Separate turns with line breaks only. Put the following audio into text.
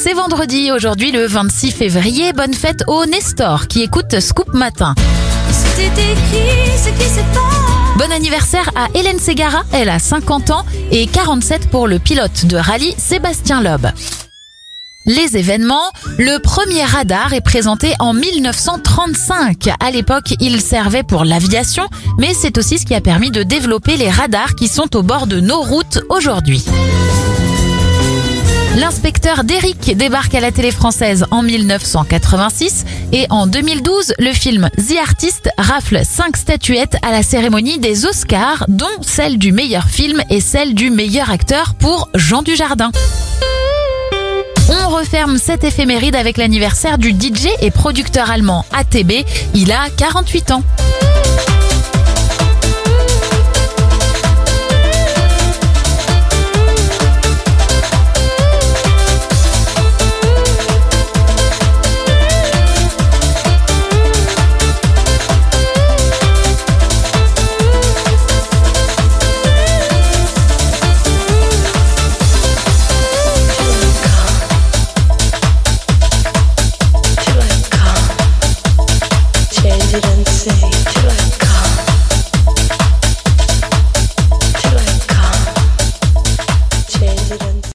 C'est vendredi, aujourd'hui le 26 février. Bonne fête au Nestor qui écoute Scoop Matin. Bon anniversaire à Hélène Segara, elle a 50 ans et 47 pour le pilote de rallye Sébastien Loeb. Les événements, le premier radar est présenté en 1935. À l'époque, il servait pour l'aviation, mais c'est aussi ce qui a permis de développer les radars qui sont au bord de nos routes aujourd'hui. L'inspecteur Derrick débarque à la télé française en 1986 et en 2012, le film The Artist rafle 5 statuettes à la cérémonie des Oscars, dont celle du meilleur film et celle du meilleur acteur pour Jean Dujardin. On referme cette éphéméride avec l'anniversaire du DJ et producteur allemand ATB. Il a 48 ans.
and say